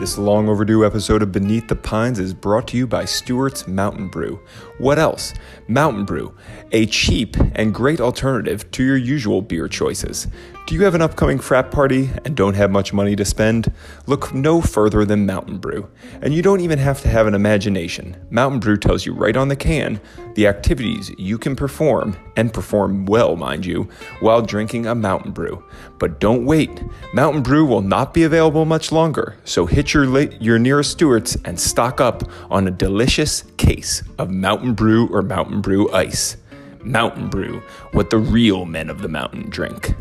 This long overdue episode of Beneath the Pines is brought to you by Stewart's Mountain Brew. What else? Mountain Brew, a cheap and great alternative to your usual beer choices. Do you have an upcoming frat party and don't have much money to spend? Look no further than Mountain Brew. And you don't even have to have an imagination. Mountain Brew tells you right on the can the activities you can perform, and perform well, mind you, while drinking a Mountain Brew. But don't wait. Mountain Brew will not be available much longer, so hit your, la- your nearest Stewart's and stock up on a delicious case of Mountain Brew or Mountain Brew Ice. Mountain Brew, what the real men of the mountain drink.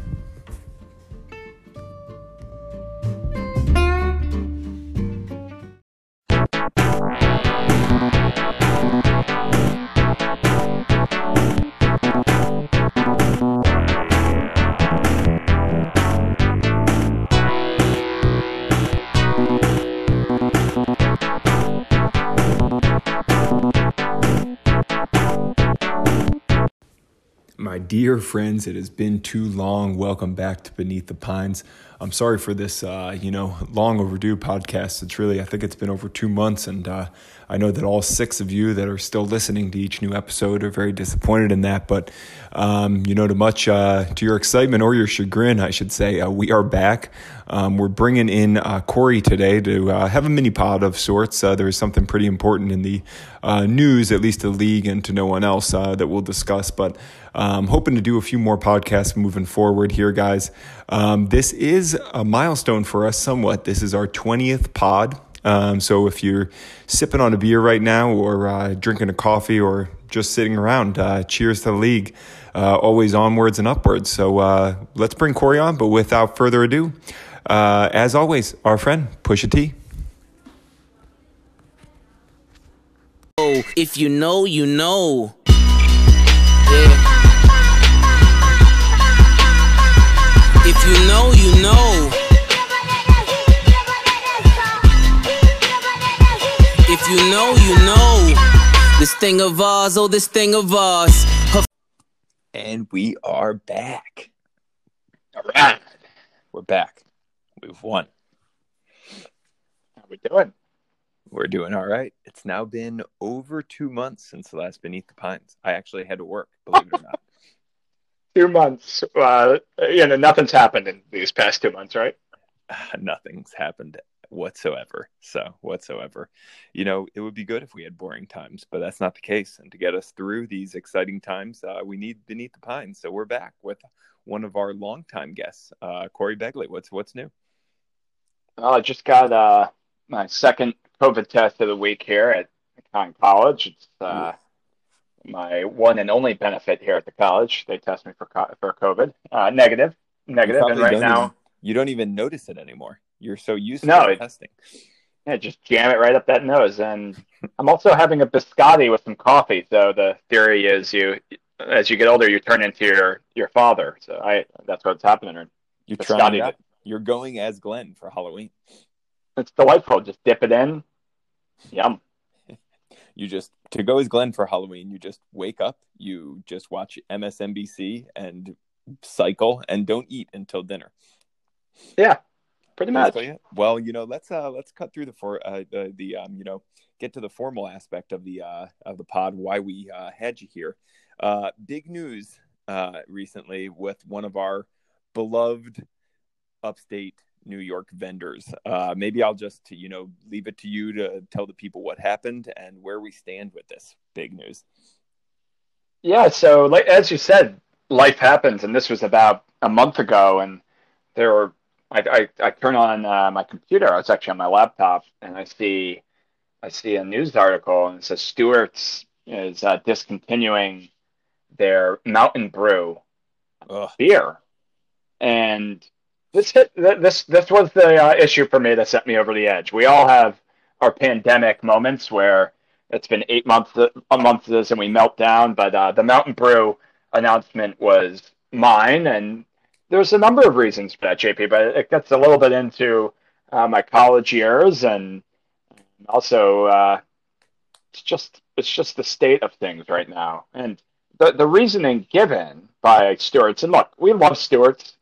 My dear friends, it has been too long. Welcome back to Beneath the Pines. I'm sorry for this, uh, you know, long overdue podcast. It's really, I think it's been over two months, and uh, I know that all six of you that are still listening to each new episode are very disappointed in that. But, um, you know, to much uh, to your excitement or your chagrin, I should say, uh, we are back. Um, we're bringing in uh, Corey today to uh, have a mini pod of sorts. there is something pretty important in the news, at least to the league, and to no one else that we'll discuss. But um, hoping to do a few more podcasts moving forward here, guys. Um, this is a milestone for us somewhat. This is our 20th pod. Um, so if you're sipping on a beer right now or uh, drinking a coffee or just sitting around, uh, cheers to the league. Uh, always onwards and upwards. So uh, let's bring Corey on. But without further ado, uh, as always, our friend Pusha T. Oh, if you know, you know. Yeah. If you know, you know. If you know, you know. This thing of ours, oh, this thing of ours. And we are back. All right. We're back. We've won. How we doing? We're doing all right. It's now been over two months since the last Beneath the Pines. I actually had to work, believe it or not. Two months. Uh, you know, nothing's happened in these past two months, right? Nothing's happened whatsoever. So, whatsoever. You know, it would be good if we had boring times, but that's not the case. And to get us through these exciting times, uh, we need Beneath the Pines. So, we're back with one of our longtime guests, uh, Corey Begly. What's what's new? Well, I just got uh, my second COVID test of the week here at Conn College. It's uh, my one and only benefit here at the college. They test me for co- for COVID, uh, negative, negative, and right now, even- you don't even notice it anymore. You're so used No, to it- testing. yeah, just jam it right up that nose. And I'm also having a biscotti with some coffee. So the theory is you, as you get older, you turn into your your father. So I that's what's happening. You're Biscotti trying dip. You're going as Glenn for Halloween. It's delightful. Just dip it in. Yum. You just to go as Glenn for Halloween. You just wake up. You just watch MSNBC and cycle and don't eat until dinner. Yeah, pretty much. Well, you know, let's uh let's cut through the for uh, the the um you know get to the formal aspect of the uh of the pod. Why we uh, had you here? Uh, big news uh recently with one of our beloved upstate New York vendors. Uh, maybe I'll just you know leave it to you to tell the people what happened and where we stand with this big news. Yeah, so like as you said, life happens, and this was about a month ago, and there were I I, I turn on uh, my computer. I was actually on my laptop, and I see I see a news article, and it says Stewart's is uh, discontinuing their Mountain Brew Ugh. beer, and this hit this this was the uh, issue for me that sent me over the edge. We all have our pandemic moments where it's been eight months a month of this and we melt down, but uh, the Mountain Brew announcement was mine, and there's a number of reasons for that, JP. But it gets a little bit into uh, my college years and also uh, it's just it's just the state of things right now, and the the reasoning given by Stewart's. And look, we love Stewart's.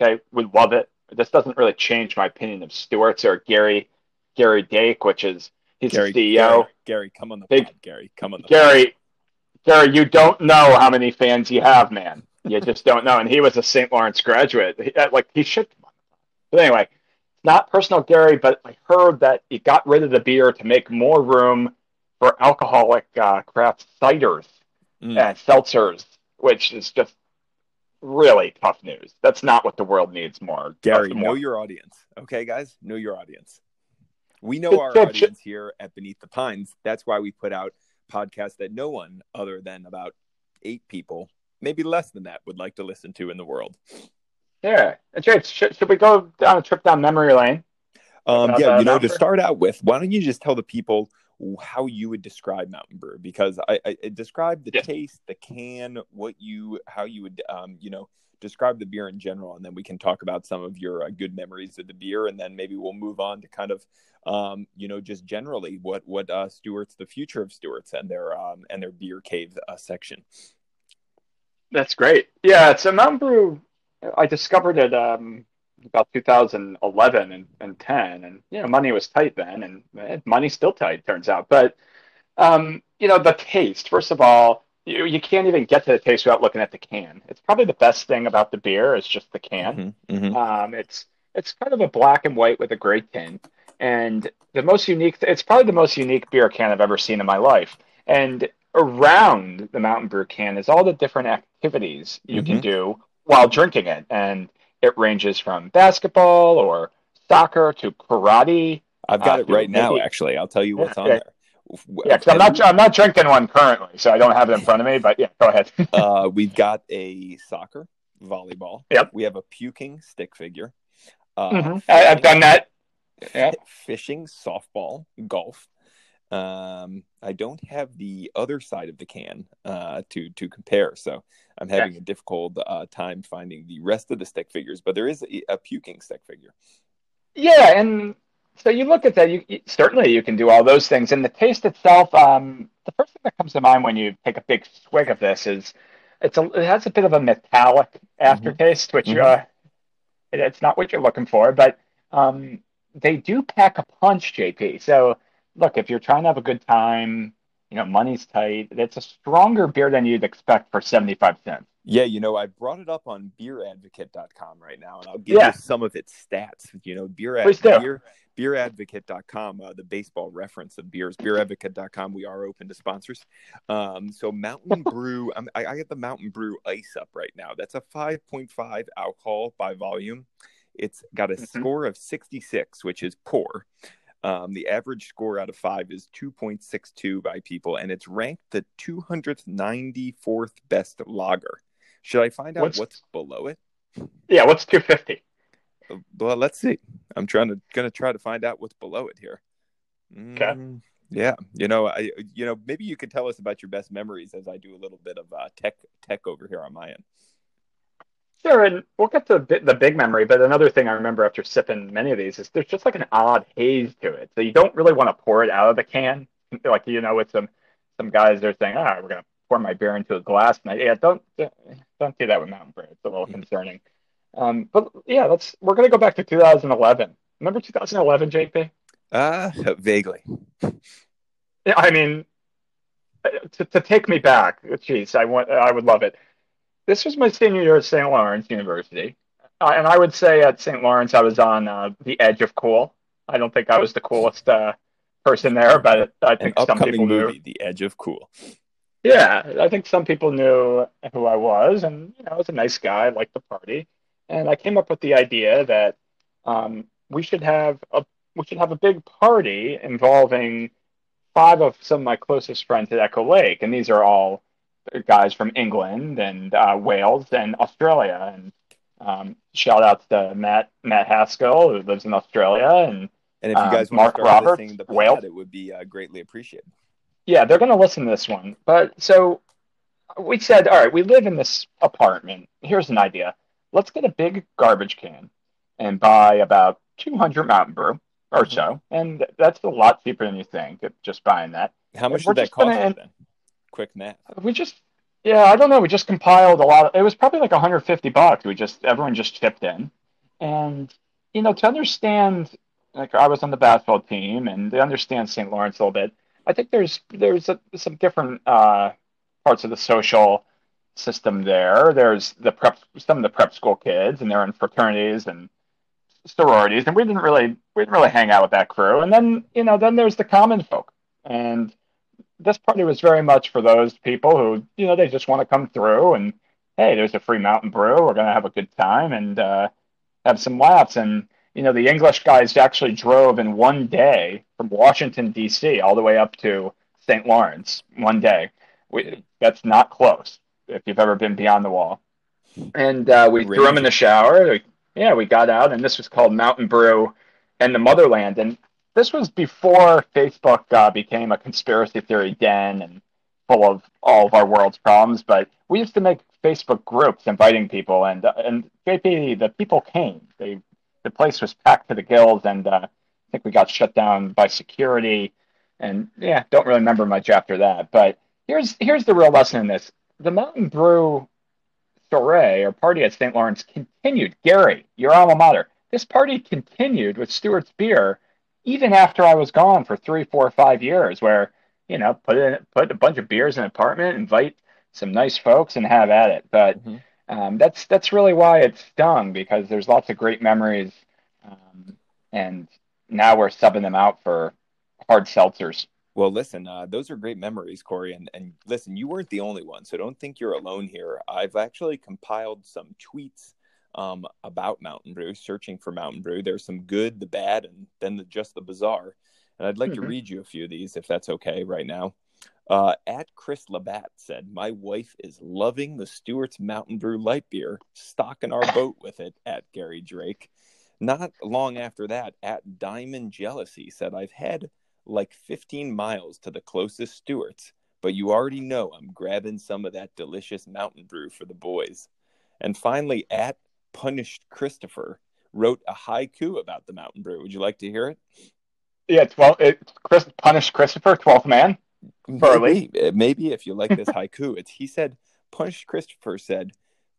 Okay, we love it. This doesn't really change my opinion of Stewart's or Gary Gary Dake, which is he's Gary, the CEO. Gary, Gary, come on the Big- pod, Gary, come on the pod. Gary, Gary, you don't know how many fans you have, man. You just don't know. And he was a St. Lawrence graduate. He, uh, like he should. But anyway, it's not personal, Gary. But I heard that he got rid of the beer to make more room for alcoholic uh, craft ciders Mm. and seltzers, which is just really tough news. That's not what the world needs more. Gary, more. know your audience. Okay, guys, know your audience. We know our audience here at Beneath the Pines. That's why we put out podcasts that no one other than about eight people, maybe less than that, would like to listen to in the world. Yeah, And James, should, should we go down a trip down memory lane? Um, yeah, you know, to start out with, why don't you just tell the people how you would describe Mountain Brew? Because I, I I describe the Yeah. taste, the can, what you, how you would, um, you know, describe the beer in general, and then we can talk about some of your uh, good memories of the beer, and then maybe we'll move on to kind of, um, you know, just generally what what uh, Stewart's the future of Stewart's and their um and their beer cave uh, section. That's great. Yeah, it's a Mountain Brew. I discovered it um, about 2011 and, and 10, and you know, money was tight then, and money's still tight, turns out. But um, you know, the taste. First of all, you you can't even get to the taste without looking at the can. It's probably the best thing about the beer is just the can. Mhm, mhm. Um, it's it's kind of a black and white with a gray tint, and the most unique. It's probably the most unique beer can I've ever seen in my life. And around the Mountain Brew can is all the different activities you can Mhm. do while drinking it, and it ranges from basketball or soccer to karate. I've got Uh, it right now. Actually, I'll tell you what's on Yeah. there. Yeah, because I'm not I'm not drinking one currently, so I don't have it in front of me. But yeah, go ahead. uh, we've got a soccer, volleyball. Yep. We have a puking stick figure. Uh, Mhm. I, I've done that. Yeah. Fishing, softball, golf. Um, I don't have the other side of the can uh, to to compare, so I'm having a difficult uh, time finding the rest of the stick figures. But there is a, a puking stick figure. Yeah, and so you look at that. You, you certainly you can do all those things, and the taste itself. Um, the first thing that comes to mind when you take a big swig of this is it's a it has a bit of a metallic aftertaste, which Mhm. uh, it, it's not what you're looking for, but um, they do pack a punch, JP. So look, if you're trying to have a good time, you know, money's tight. It's a stronger beer than you'd expect for seventy five cents. Yeah, you know, I brought it up on beeradvocate.com right now, and I'll give Yeah. you some of its stats. You know, beer, do. beer beeradvocate.com, uh, the baseball reference of beers, beeradvocate.com. We are open to sponsors. Um, so Mountain Brew, I'm, I, I got the Mountain Brew Ice up right now. That's a 5.5 alcohol by volume. It's got a Mhm. score of 66, which is poor. Um, the average score out of five is 2.62 by people, and it's ranked the 294th best lager. Should I find out What's- what's, below it? Yeah, what's two fifty? Uh, Well, let's see. I'm trying to gonna try to find out what's below it here. Mm, Yeah, you know, I you know maybe you could tell us about your best memories as I do a little bit of uh, tech tech over here on my end. Sure, and we'll get to the, the big memory, but another thing I remember after sipping many of these is there's just like an odd haze to it. So you don't really want to pour it out of the can. Like, you know, with some some guys, they're saying, ah, we're going to pour my beer into a glass. And I, yeah, don't, don't do that with Mountain Brew. It's a little concerning. Um, but yeah, let's, we're going to go back to 2011. Remember 2011, JP? Uh vaguely. I mean, uh, to, to take me back, geez, I want, I would love it. This was my senior year at St. Lawrence University, uh, and I would say at St. Lawrence I was on uh, the edge of cool. I don't think I was the coolest uh, person there, but I An think some upcoming people knew. movie, The Edge of Cool. Yeah, I think some people knew who I was, and you know, I was a nice guy, I liked the party, and I came up with the idea that um, we should have a we should have a big party involving five of some of my closest friends at Echo Lake, and these are all guys from England and uh, Wales and Australia, and um, shout outs to Matt Matt Haskell who lives in Australia, and And if you Um, guys want Mark to start Roberts, listening to the pod, it would be uh, greatly appreciated. Yeah, they're going to listen to this one. But so we said, all right, we live in this apartment. Here's an idea. Let's get a big garbage can and buy about 200 Mountain Brew or so. And that's a lot cheaper than you think, just buying that. How much We're did that cost gonna then? Quick math. We just, yeah, I don't know. We just compiled a lot. Of, it was probably like 150 bucks. We just, everyone just chipped in. And, you know, to understand like I was on the basketball team, and they understand St. Lawrence a little bit. I think there's there's a, some different uh, parts of the social system there. There's the prep some of the prep school kids, and they're in fraternities and sororities, and we didn't really we didn't really hang out with that crew. And then you know then there's the common folk, and this party was very much for those people who you know they just want to come through and hey, there's a free Mountain Brew. We're gonna have a good time and uh, have some laughs. And you know the English guys actually drove in one day from Washington D.C. all the way up to St. Lawrence one day. We, that's not close if you've ever been beyond the wall. And uh, we threw them in the shower. We, yeah, we got out, and this was called Mountain Brew and the Motherland. And this was before Facebook uh, became a conspiracy theory den and full of all of our world's problems. But we used to make Facebook groups inviting people, and uh, and JP, the people came. They the place was packed to the gills, and uh, I think we got shut down by security. And yeah, don't really remember much after that. But here's here's the real lesson in this: the Mountain Brew soiree or party at St. Lawrence continued. Gary, your alma mater. This party continued with Stewart's beer even after I was gone for three, four, five years. Where you know, put in put a bunch of beers in an apartment, invite some nice folks, and have at it. But mm-hmm. um, that's that's really why it stung because there's lots of great memories, um, and now we're subbing them out for hard seltzers. Well, listen, uh, those are great memories, Corey. And, and listen, you weren't the only one, so don't think you're alone here. I've actually compiled some tweets um, about Mountain Brew, searching for Mountain Brew. There's some good, the bad, and then the, just the bizarre. And I'd like mm-hmm. to read you a few of these if that's okay right now. Uh, at Chris Labatt said, My wife is loving the Stewart's Mountain Brew light beer, stocking our boat with it at Gary Drake. Not long after that, at Diamond Jealousy said, I've had like 15 miles to the closest Stewart's, but you already know I'm grabbing some of that delicious mountain brew for the boys. And finally, at Punished Christopher wrote a haiku about the mountain brew. Would you like to hear it? Yeah, well, it, Chris, Punished Christopher, 12th man. Maybe, maybe if you like this haiku, it's he said, Punished Christopher said,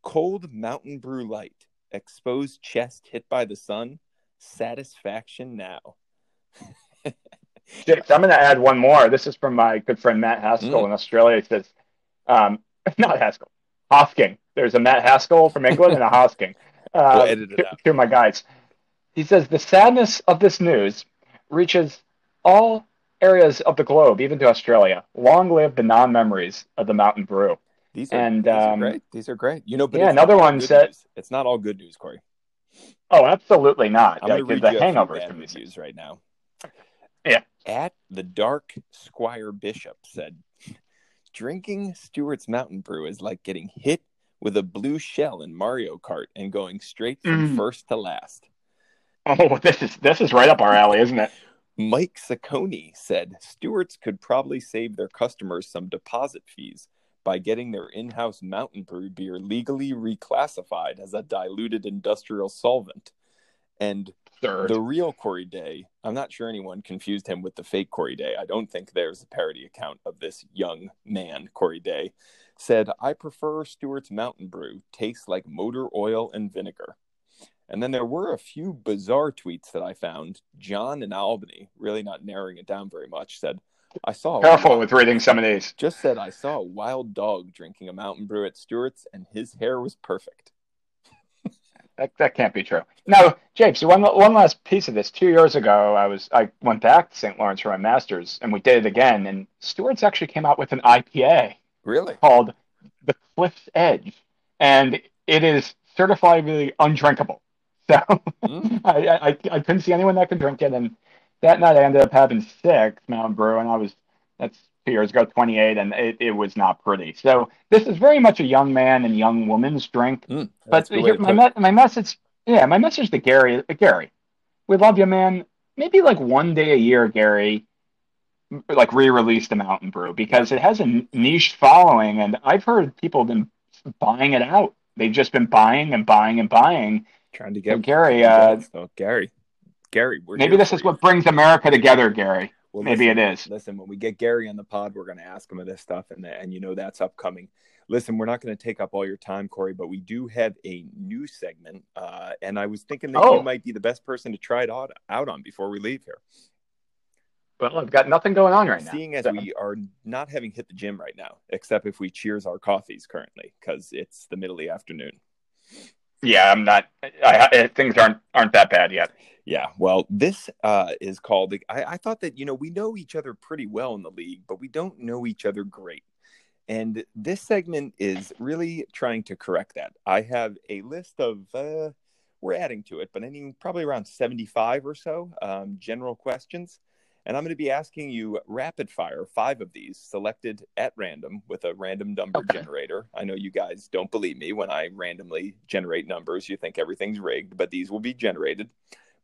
cold mountain brew light, exposed chest hit by the sun, satisfaction now. Six. I'm going to add one more. This is from my good friend Matt Haskell mm. in Australia. He says, um, not Haskell, Hosking. There's a Matt Haskell from England and a Hosking. Uh, we'll. To my guys. He says, the sadness of this news reaches all areas of the globe, even to Australia. Long live the non memories of the Mountain Brew. These are, and, these um, are great. These are great. You know, but yeah, another one said it's not all good news, Corey. Oh, absolutely not. I'm like, the hangovers reviews right now. Yeah. At the Dark Squire Bishop said, drinking Stewart's Mountain Brew is like getting hit with a blue shell in Mario Kart and going straight from mm. first to last. Oh, this is this is right up our alley, isn't it? Mike Saccone said Stewart's could probably save their customers some deposit fees by getting their in-house Mountain Brew beer legally reclassified as a diluted industrial solvent. And Third. The real Corey Day, I'm not sure anyone confused him with the fake Corey Day. I don't think there's a parody account of this young man, Corey Day, said, I prefer Stewart's Mountain Brew, tastes like motor oil and vinegar. And then there were a few bizarre tweets that I found. John in Albany, really not narrowing it down very much, said, I saw. Careful with reading some of these. Just said, I saw a wild dog drinking a mountain brew at Stewart's, and his hair was perfect. That, that can't be true. Now, James, one one last piece of this. Two years ago, I was I went back to St. Lawrence for my master's, and we did it again. And Stewart's actually came out with an IPA, really called the Cliff's Edge, and it is certifiably undrinkable. So mm. I, I I couldn't see anyone that could drink it, and that night I ended up having six Mountain Brew, and I was that's two years ago, 28, and it, it was not pretty. So this is very much a young man and young woman's drink. Mm, but here, my, me- my message, yeah, my message to Gary, Gary, we love you, man. Maybe like one day a year, Gary, like re-release the Mountain Brew because it has a niche following, and I've heard people been buying it out. They've just been buying and buying and buying. Trying to get so Gary. Uh, so Gary, Gary, maybe this is you. what brings America together, Gary. Well, Maybe listen, it is. Listen, when we get Gary on the pod, we're going to ask him of this stuff, and and you know that's upcoming. Listen, we're not going to take up all your time, Corey, but we do have a new segment, uh, and I was thinking that Oh. you might be the best person to try it out, out on before we leave here. Well, I've got nothing going on right now. Seeing as so- we are not having hit the gym right now, except if we cheers our coffees currently, because it's the middle of the afternoon. yeah, I'm not. I, I, things aren't aren't that bad yet. Yeah, well, this uh, is called. I, I thought that you know we know each other pretty well in the league, but we don't know each other great. And this segment is really trying to correct that. I have a list of uh, we're adding to it, but I mean probably around seventy-five or so um, general questions, and I'm going to be asking you rapid fire five of these selected at random with a random number Okay. generator. I know you guys don't believe me when I randomly generate numbers; you think everything's rigged, but these will be generated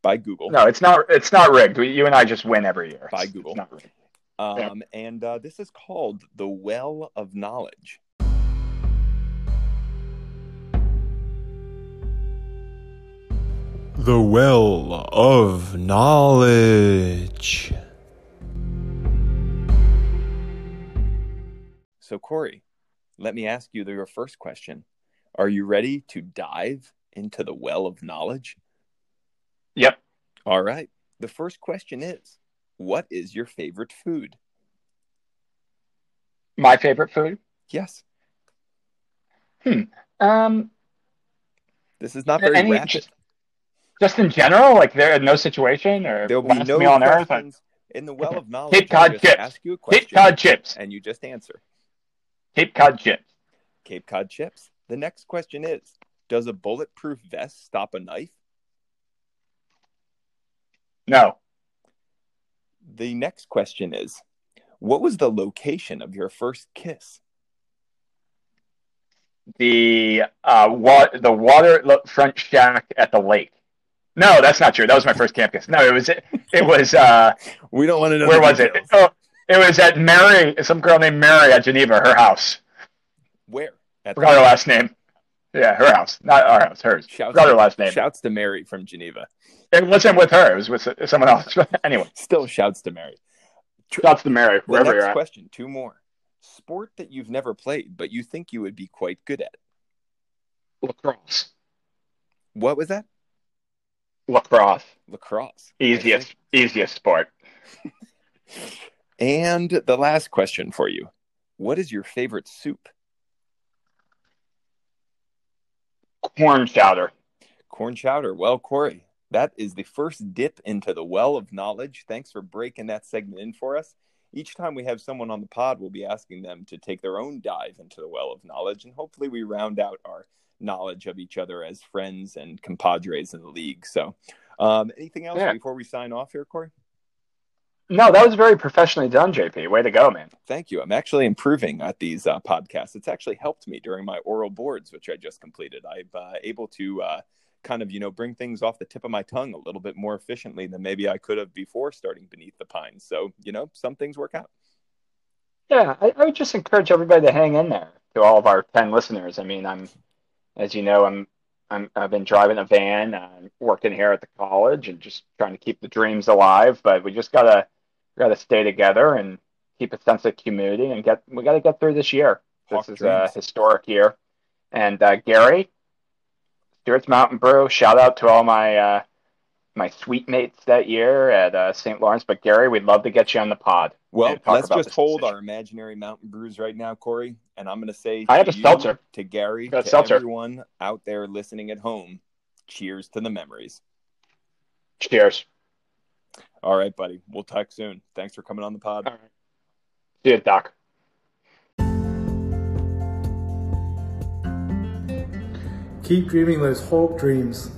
by Google. No, it's not. It's not rigged. We, you and I just win every year. By It's- Google. It's not rigged. Um, and uh, this is called the Well of Knowledge. The well of knowledge. So, Corey, let me ask you your first question. Are you ready to dive into the well of knowledge? Yep. All right. The first question is What is your favorite food? My favorite food. Yes. Um, This is not very any rapid. just, just in general, like there no situation or There'll be no meal on earth. questions in the well of knowledge. Cape Cod chips. ask you a question, Cape Cod chips. and you just answer. Cape Cod chips. Cape Cod chips. The next question is Does a bulletproof vest stop a knife? No. The next question is What was the location of your first kiss? The uh, what the waterfront shack at the lake. No, that's not true. That was my first campus. No, it was it, was uh We don't want to know. where was it? Oh, it was at Mary, some girl named Mary at Geneva, her house. Where? At Forgot her last name. Yeah, her house, not our house, hers. Shouts, Forgot her last name. shouts to Mary from Geneva. It wasn't with her. It was with someone else. anyway, Still shouts to Mary. shouts to Mary, The wherever next you're at. question, two more. Sport that you've never played, but you think you would be quite good at. Lacrosse. What was that? Lacrosse. Lacrosse. Easiest, easiest sport. And the last question for you What is your favorite soup? Corn chowder. Corn chowder. Well, Corey, that is the first dip into the well of knowledge. Thanks for breaking that segment in for us. Each time we have someone on the pod, we'll be asking them to take their own dive into the well of knowledge, and hopefully, we round out our knowledge of each other as friends and compadres in the league. So, um, anything else Yeah. before we sign off here, Corey? No, that was very professionally done, JP. Way to go, man. Thank you. I'm actually improving at these uh, podcasts. It's actually helped me during my oral boards, which I just completed. I'm uh, able to uh, kind of, you know, bring things off the tip of my tongue a little bit more efficiently than maybe I could have before starting Beneath the Pines. So, you know, some things work out. Yeah, I, I would just encourage everybody to hang in there. To all of our ten listeners, I mean, I'm, as you know, I'm, I'm, I've been driving a van, uh, working here at the college, and just trying to keep the dreams alive. But we just gotta, we gotta stay together and keep a sense of community, and get, we gotta get through this year. Hawk this is dreams. a historic year. And uh, Gary, Stewart's Mountain Brew. Shout out to all my uh, my sweet mates that year at uh, St. Lawrence. But Gary, we'd love to get you on the pod. Well, let's just hold decision. our imaginary mountain brews right now, Corey. And I'm going to say I have to a seltzer. to Gary, to seltzer. everyone out there listening at home, cheers to the memories. Cheers. All right, buddy. We'll talk soon. Thanks for coming on the pod. All right. See you, Doc. Keep dreaming those Hulk dreams.